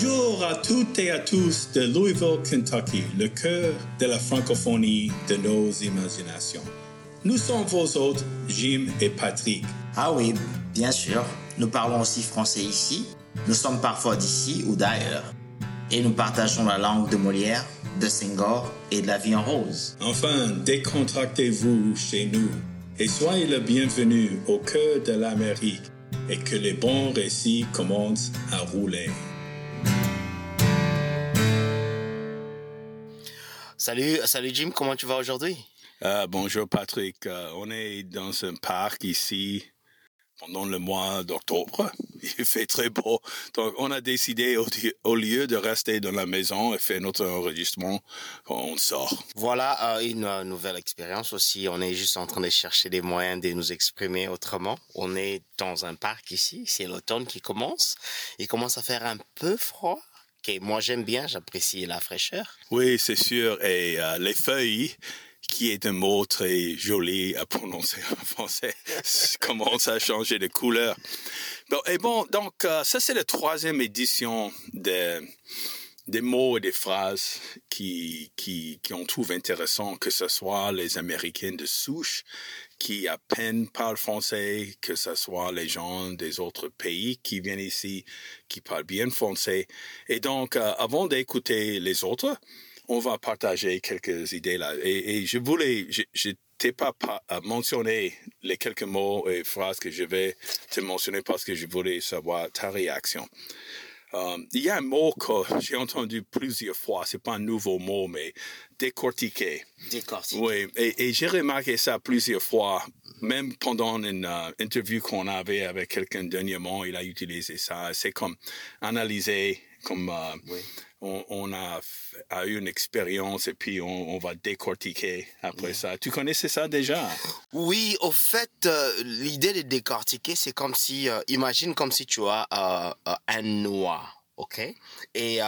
Bonjour à toutes et à tous de Louisville, Kentucky, le cœur de la francophonie de nos imaginations. Nous sommes vos hôtes, Jim et Patrick. Ah oui, bien sûr. Nous parlons aussi français ici. Nous sommes parfois d'ici ou d'ailleurs. Et nous partageons la langue de Molière, de Senghor et de la vie en rose. Enfin, décontractez-vous chez nous et soyez le bienvenu au cœur de l'Amérique et que les bons récits commencent à rouler. Salut, salut Jim, comment tu vas aujourd'hui? Euh, bonjour Patrick, Euh, on est dans un parc ici pendant le mois d'octobre. Il fait très beau. Donc on a décidé au, au lieu de rester dans la maison et faire notre enregistrement, on sort. Voilà euh, une euh, nouvelle expérience aussi. On est juste en train de chercher des moyens de nous exprimer autrement. On est dans un parc ici. C'est l'automne qui commence. Il commence à faire un peu froid. Moi j'aime bien, j'apprécie la fraîcheur. Oui, c'est sûr. Et euh, les feuilles, qui est un mot très joli à prononcer en français, commencent à changer de couleur. Bon, et bon, donc euh, ça c'est la troisième édition de, des mots et des phrases qui, qui, on trouve intéressant, que ce soit les Américains de souche qui à peine parlent français, que ce soit les gens des autres pays qui viennent ici, qui parlent bien français. Et donc, euh, avant d'écouter les autres, on va partager quelques idées là. Et, je voulais, je, je t'ai pas, à mentionner les quelques mots et phrases que je vais te mentionner parce que je voulais savoir ta réaction. Euh, il y a un mot que j'ai entendu plusieurs fois, c'est pas un nouveau mot, mais décortiquer. Décortiquer. Oui, et, et j'ai remarqué ça plusieurs fois, même pendant une euh, interview qu'on avait avec quelqu'un dernièrement, il a utilisé ça. C'est comme analyser, comme euh, Oui. On, on a, eu une expérience et puis on, on va décortiquer après ça. Tu connaissais ça déjà? Oui, au fait, euh, l'idée de décortiquer, c'est comme si, euh, imagine comme si tu as euh, un noix, ok, et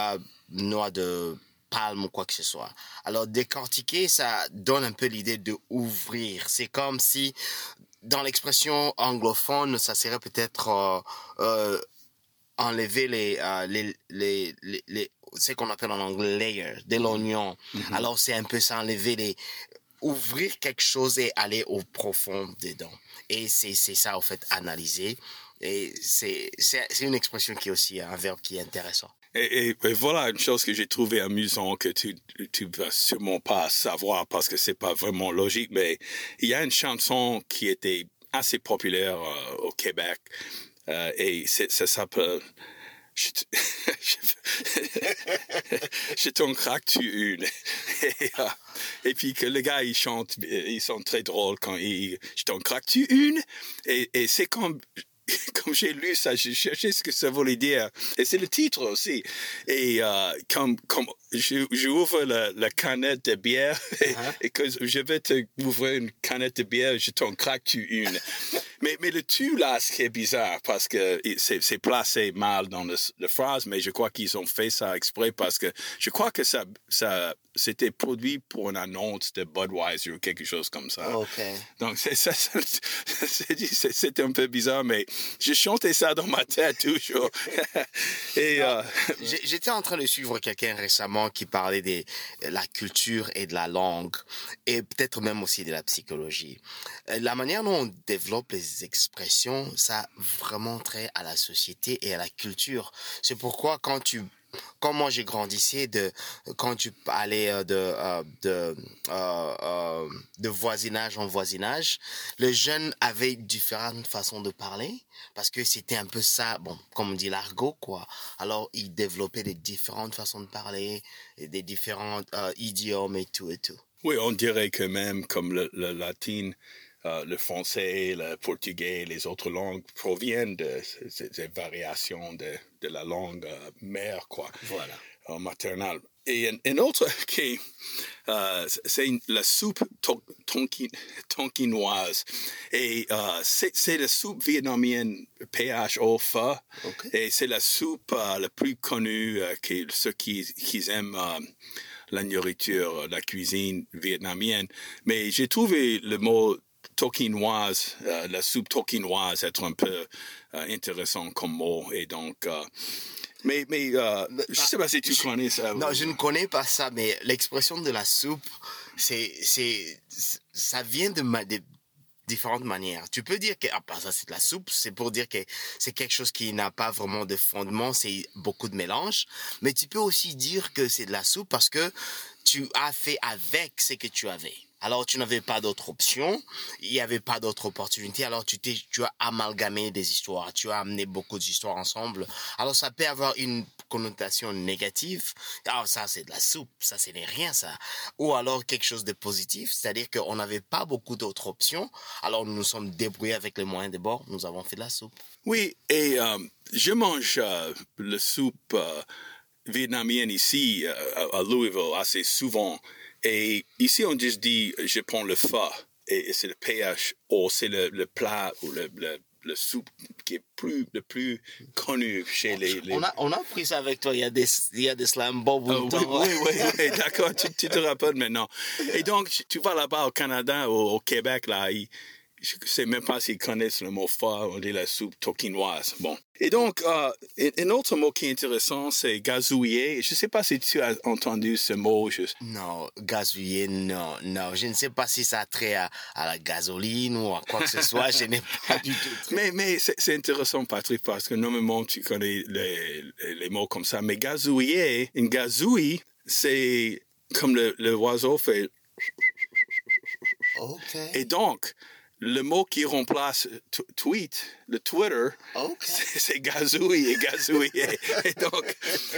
noix de palme ou quoi que ce soit. Alors décortiquer, ça donne un peu l'idée de ouvrir. C'est comme si, dans l'expression anglophone, ça serait peut-être enlever les, les, les, les, les ce qu'on appelle en anglais layers, de l'oignon. Alors c'est un peu ça, enlever les, ouvrir quelque chose et aller au profond dedans. Et c'est, c'est ça, en fait, analyser. Et c'est, c'est, c'est une expression qui est aussi un verbe qui est intéressant. Et, et- et voilà une chose que j'ai trouvé amusant que tu tu vas sûrement pas savoir parce que c'est pas vraiment logique, mais il y a une chanson qui était assez populaire euh, au Québec euh, et c'est- ça s'appelle craque tu une et, euh, et puis que le gars il chante ils sont très drôles quand il je t'en craque tu une et, et c'est comme comme j'ai lu ça, j'ai cherché ce que ça voulait dire. Et c'est le titre aussi. Et euh, comme, comme je- j'ouvre la, la canette de bière et, Uh-huh. et que je vais te ouvrir une canette de bière, je t'en craque tu une. Mais, mais le tu là, ce qui est bizarre parce que c'est c'est placé mal dans le, la phrase, mais je crois qu'ils ont fait ça exprès parce que je crois que ça, ça c'était produit pour une annonce de Budweiser ou quelque chose comme ça. Ok. Donc, c'est c'est c'est- un peu bizarre, mais je chantais ça dans ma tête toujours. Et euh, J'étais en train de suivre quelqu'un récemment qui parlait de la culture et de la langue et peut-être même aussi de la psychologie. Euh, La manière dont on développe les expressions, ça vraiment trait à la société et à la culture. C'est pourquoi quand tu quand moi j'ai grandissé de quand tu allais euh, de euh, de euh, de voisinage en voisinage, les jeunes avaient différentes façons de parler parce que c'était un peu ça, bon, comme on dit l'argot quoi. Alors ils développaient des différentes façons de parler, des différents idiomes et tout et tout. oui, on dirait que même comme le latin, euh, le français, le portugais, les autres langues proviennent de ces, ces variations de, de la langue euh, mère, quoi. Voilà. euh, maternelle. Et un, un autre qui, c'est la soupe to- tonki- tonkinoise. Et c'est la soupe vietnamienne. Ok. Et c'est la soupe la plus connue que ceux qui, qui aiment la nourriture, la cuisine vietnamienne. Mais j'ai trouvé le mot tokinoise, euh, la soupe tokinoise être un peu euh, intéressant comme mot. Et donc, euh, Mais, mais euh, je sais pas si tu connais ça. Non, je ne connais pas ça, mais l'expression de la soupe, c'est, c'est, ça vient de, ma, de différentes manières. Tu peux dire que ah, bah, ça c'est de la soupe, c'est pour dire que c'est quelque chose qui n'a pas vraiment de fondement, c'est beaucoup de mélange. Mais tu peux aussi dire que c'est de la soupe parce que tu as fait avec ce que tu avais. Alors tu n'avais pas d'autre option, il n'y avait pas d'autre opportunité, alors tu, tu as amalgamé des histoires, tu as amené beaucoup d'histoires ensemble. Alors ça peut avoir une connotation négative, ah ça c'est de la soupe, ça c'est rien ça. Ou alors quelque chose de positif, c'est-à-dire qu'on n'avait pas beaucoup d'autres options, alors nous nous sommes débrouillés avec les moyens de bord, nous avons fait de la soupe. Oui, et euh, je mange euh, la soupe euh, vietnamienne ici euh, à Louisville assez souvent. Et ici, on juste dit, je prends le fa, et c'est le pH, ou c'est le, le, plat ou le, le, le, soupe qui est plus, le plus connu chez les... les... On, a, on a pris ça avec toi, il y a des, il y a des slam bob oh, oui, oui, oui, oui, d'accord, tu, tu, te rappelles maintenant. Et donc, tu vas là-bas au Canada, au, au Québec, là, ils, je ne sais même pas s'ils connaissent le mot fa, on dit la soupe tokinoise. Bon. Et donc, euh, un autre mot qui est intéressant, c'est gazouiller. Je ne sais pas si tu as entendu ce mot. Je... Non, gazouiller, non, non. Je ne sais pas si ça a trait à, à la gasoline ou à quoi que ce soit. je n'ai pas du tout. Mais, mais c'est intéressant, Patrick, parce que normalement, tu connais les, les mots comme ça. Mais gazouiller, une gazouille, c'est comme le, le oiseau fait. OK. Et donc, le mot qui remplace tweet, le Twitter, okay. c'est gazouille et gazouiller. et donc,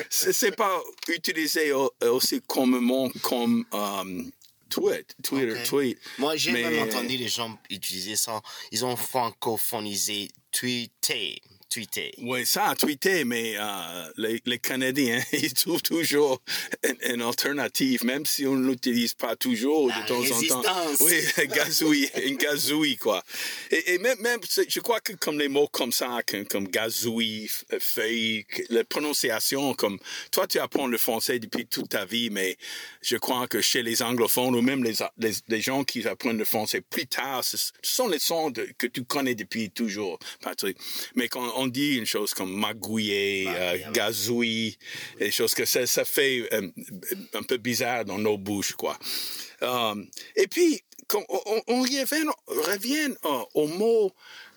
c'est pas utilisé aussi communément comme um, tweet, Twitter, okay. tweet. Moi, j'ai Mais... même entendu les gens utiliser ça. Ils ont francophonisé tweeter. Tweeter. Oui, ça a tweeté, mais euh, les, les, Canadiens, ils trouvent toujours une, une, alternative, même si on ne l'utilise pas toujours La de temps résistance. en temps. Oui, gazouille, une gazouille, quoi. Et, et même, même, je crois que comme les mots comme ça, comme, comme gazouille, feuille, la prononciation, comme toi, tu apprends le français depuis toute ta vie, mais je crois que chez les anglophones ou même les, les, les gens qui apprennent le français plus tard, ce, ce sont les sons de, que tu connais depuis toujours, Patrick. Mais quand on dit une chose comme magouiller, euh, gazouille, des choses que ça, ça fait euh, un peu bizarre dans nos bouches, quoi. Um, et puis, on, on, on revient, revient uh, au mot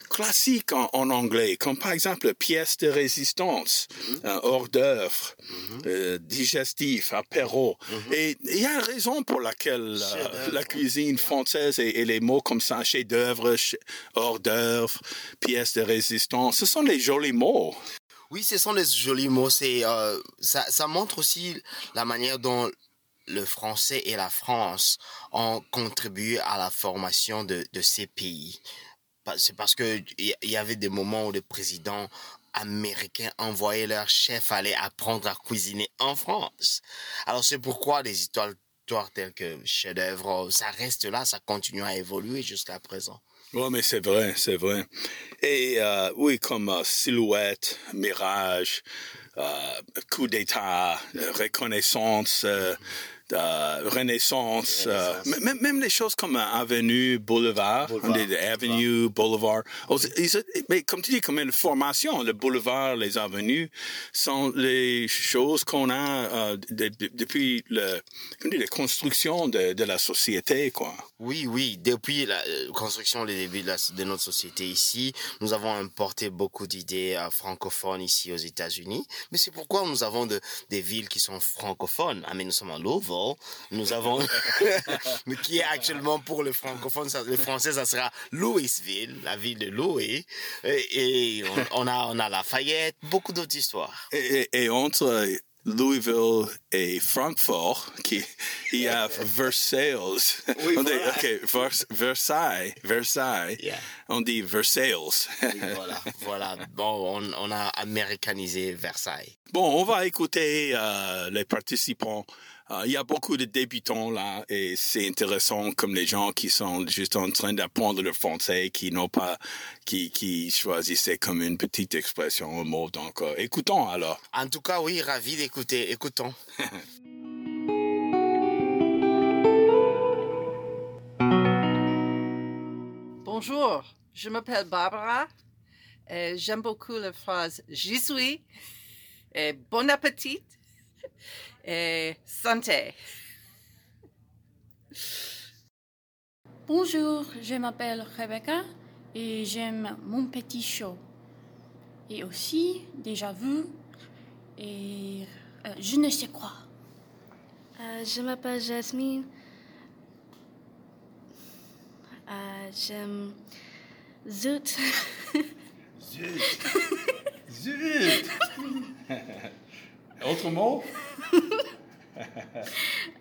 classique en, en, anglais, comme par exemple pièce de résistance, mm -hmm. euh, hors d'œuvre, mm -hmm. euh, digestif, apéro. Mm -hmm. Et il y a une raison pour laquelle euh, la cuisine française et, et, les mots comme ça, chef d'œuvre, hors d'œuvre, pièce de résistance, ce sont les jolis mots. Oui, ce sont les jolis mots. C'est ça, ça montre aussi la manière dont le français et la France ont contribué à la formation de, de ces pays c'est parce que il y avait des moments où les présidents américains envoyaient leurs chefs aller apprendre à cuisiner en France. Alors c'est pourquoi les histoires, telles que chef-d'œuvre, ça reste là, ça continue à évoluer jusqu'à présent. Oui, mais c'est vrai, c'est vrai. Et euh, oui, comme euh, silhouette, mirage, euh, coup d'État, reconnaissance. Euh, renaissance, euh, même, même les choses comme euh, avenue, boulevard, boulevard. on dit avenue, boulevard. boulevard. Mais comme tu dis, comme une formation, le boulevard, les avenues sont les choses qu'on a de, de, depuis le, dit, la construction de, de, la société, quoi. Oui, oui, depuis la construction, le début de, notre société ici, nous avons importé beaucoup d'idées francophones ici aux États-Unis. Mais c'est pourquoi nous avons de, des villes qui sont francophones. Ah, mais nous sommes à Nous avons, mais qui est actuellement pour les francophones, les français, ça sera Louisville, la ville de Louis. Et, et on, on, a, on a Lafayette, beaucoup d'autres histoires. Et, et, et entre Louisville et Francfort, qui, il y a Versailles. Oui, on dit. OK, Vers, Versailles, Versailles. Yeah. On dit Versailles. Oui, voilà, voilà. Bon, on, on, a américanisé Versailles. Bon, on va écouter euh, les participants. Uh, il y a beaucoup de débutants là et c'est intéressant comme les gens qui sont juste en train d'apprendre le français, qui n'ont pas, qui, qui choisissaient comme une petite expression, un mot. Donc, euh, écoutons alors. En tout cas, oui, ravi d'écouter. Écoutons. Bonjour, je m'appelle Barbara. J'aime beaucoup la phrase j'y suis. et bon appétit et santé. Bonjour, je m'appelle Rebecca et j'aime mon petit show. Et aussi, déjà vu, et euh, je ne sais quoi. Euh, je m'appelle Jasmine. Euh, J'aime Zoot. Zut. Zut. Autre mot?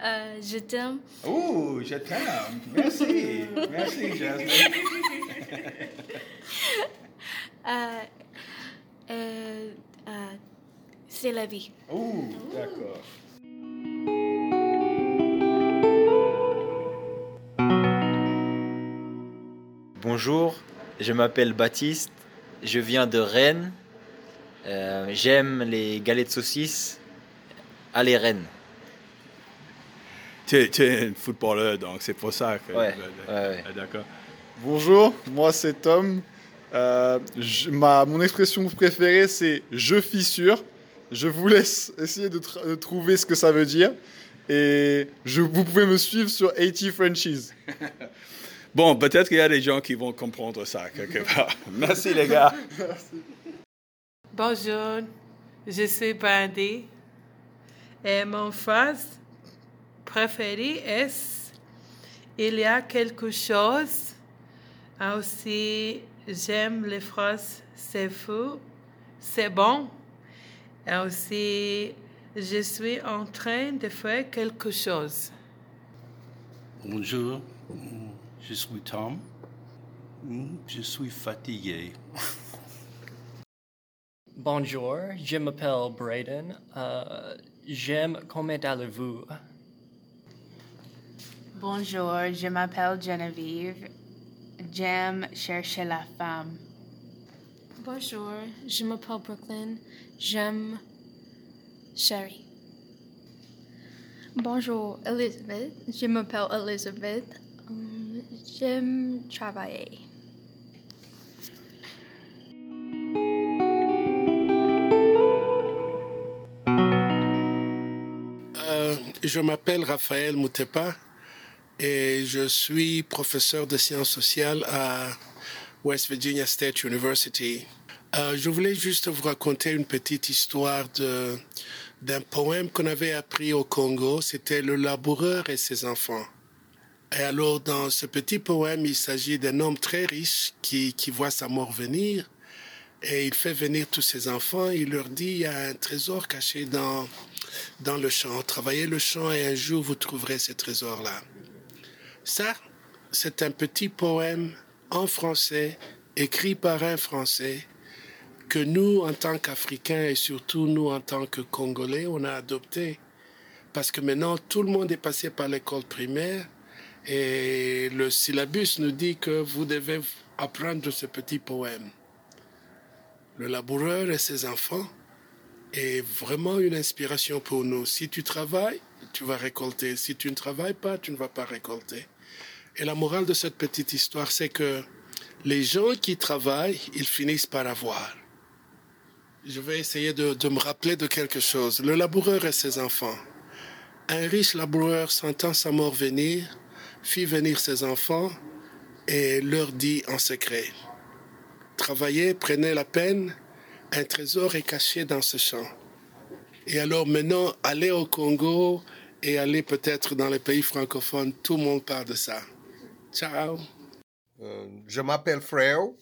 Euh, je t'aime. Oh, je t'aime. Merci. Merci, Jasmine. Euh, euh, euh, C'est la vie. Oh, d'accord. Bonjour, je m'appelle Baptiste, je viens de Rennes. Euh, J'aime les galettes de saucisses. Allez Rennes. Tu es, tu es un footballeur, donc c'est pour ça que... Ouais, ouais, ouais. D'accord. Bonjour, moi c'est Tom. Euh, je- ma, mon expression préférée c'est je fissure. Je vous laisse essayer de, trouver ce que ça veut dire. Et je, vous pouvez me suivre sur 80 Frenchies. Bon, peut-être qu'il y a des gens qui vont comprendre ça quelque part. Merci les gars. Bonjour, je suis Brandy et mon phrase préférée est Il y a quelque chose. Aussi, j'aime les phrases C'est fou, c'est bon. Aussi, je suis en train de faire quelque chose. Bonjour, je suis Tom. Je suis fatigué. Bonjour, je m'appelle Braden. Euh, J'aime comment allez-vous? Bonjour, je m'appelle Geneviève. J'aime chercher la femme. Bonjour, je m'appelle Brooklyn. J'aime Sherry. Bonjour, Elizabeth. Je m'appelle Elizabeth. Hum, J'aime travailler. Je m'appelle Raphaël Moutepa et je suis professeur de sciences sociales à West Virginia State University. Euh, je voulais juste vous raconter une petite histoire d'un poème qu'on avait appris au Congo. C'était Le laboureur et ses enfants. Et alors, dans ce petit poème, il s'agit d'un homme très riche qui, qui voit sa mort venir et il fait venir tous ses enfants. Il leur dit il y a un trésor caché dans, dans le champ. Travaillez le champ et un jour vous trouverez ce trésor-là. Ça, c'est un petit poème en français, écrit par un Français, que nous, en tant qu'Africains et surtout nous, en tant que Congolais, on a adopté. Parce que maintenant, tout le monde est passé par l'école primaire et le syllabus nous dit que vous devez apprendre ce petit poème. Le laboureur et ses enfants est vraiment une inspiration pour nous. Si tu travailles, tu vas récolter. Si tu ne travailles pas, tu ne vas pas récolter. Et la morale de cette petite histoire, c'est que les gens qui travaillent, ils finissent par avoir. Je vais essayer de, de me rappeler de quelque chose. Le laboureur et ses enfants. Un riche laboureur sentant sa mort venir, fit venir ses enfants et leur dit en secret, Travaillez, prenez la peine, un trésor est caché dans ce champ. Et alors maintenant, allez au Congo et allez peut-être dans les pays francophones, tout le monde parle de ça. Ciao. Euh, je m'appelle Freo.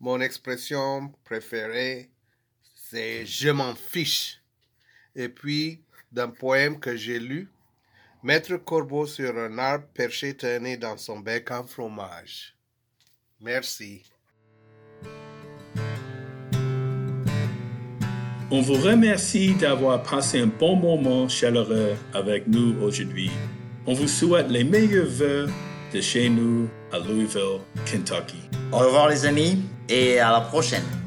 Mon expression préférée, c'est je m'en fiche. Et puis, d'un poème que j'ai lu, Maître Corbeau sur un arbre perché tenait dans son bec en fromage. Merci. On vous remercie d'avoir passé un bon moment chaleureux avec nous aujourd'hui. On vous souhaite les meilleurs vœux de chez nous à Louisville, Kentucky. Au revoir les amis et à la prochaine.